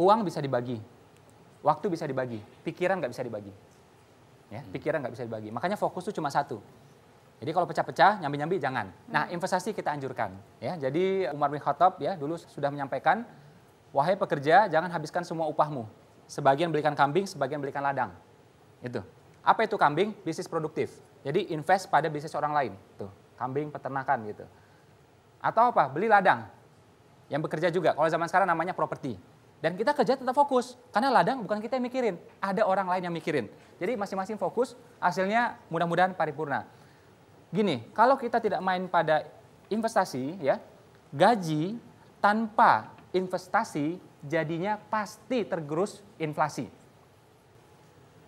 Uang bisa dibagi, waktu bisa dibagi, pikiran nggak bisa dibagi. Ya, pikiran nggak bisa dibagi. Makanya fokus itu cuma satu. Jadi kalau pecah-pecah, nyambi-nyambi jangan. Nah, investasi kita anjurkan. Ya, jadi Umar bin Khattab ya dulu sudah menyampaikan, wahai pekerja, jangan habiskan semua upahmu. Sebagian belikan kambing, sebagian belikan ladang. Itu. Apa itu kambing? Bisnis produktif. Jadi invest pada bisnis orang lain. Tuh, kambing peternakan gitu. Atau apa? Beli ladang. Yang bekerja juga. Kalau zaman sekarang namanya properti. Dan kita kerja tetap fokus. Karena ladang bukan kita yang mikirin. Ada orang lain yang mikirin. Jadi masing-masing fokus, hasilnya mudah-mudahan paripurna. Gini, kalau kita tidak main pada investasi, ya, gaji tanpa investasi jadinya pasti tergerus inflasi.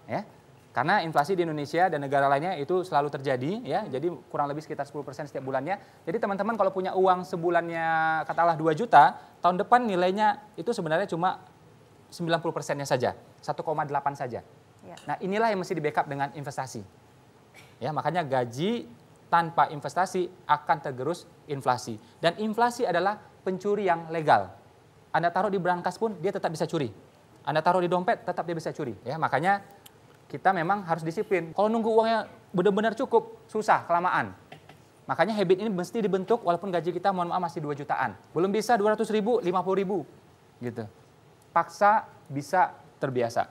Ya, karena inflasi di Indonesia dan negara lainnya itu selalu terjadi ya. Jadi kurang lebih sekitar 10% setiap bulannya. Jadi teman-teman kalau punya uang sebulannya katakanlah 2 juta, tahun depan nilainya itu sebenarnya cuma 90 persennya saja, 1,8 saja. Ya. Nah inilah yang mesti di backup dengan investasi. Ya makanya gaji tanpa investasi akan tergerus inflasi. Dan inflasi adalah pencuri yang legal. Anda taruh di brankas pun dia tetap bisa curi. Anda taruh di dompet tetap dia bisa curi. Ya makanya kita memang harus disiplin. Kalau nunggu uangnya benar-benar cukup, susah, kelamaan. Makanya habit ini mesti dibentuk walaupun gaji kita mohon maaf masih 2 jutaan. Belum bisa 200 ribu, 50 ribu. Gitu. Paksa bisa terbiasa.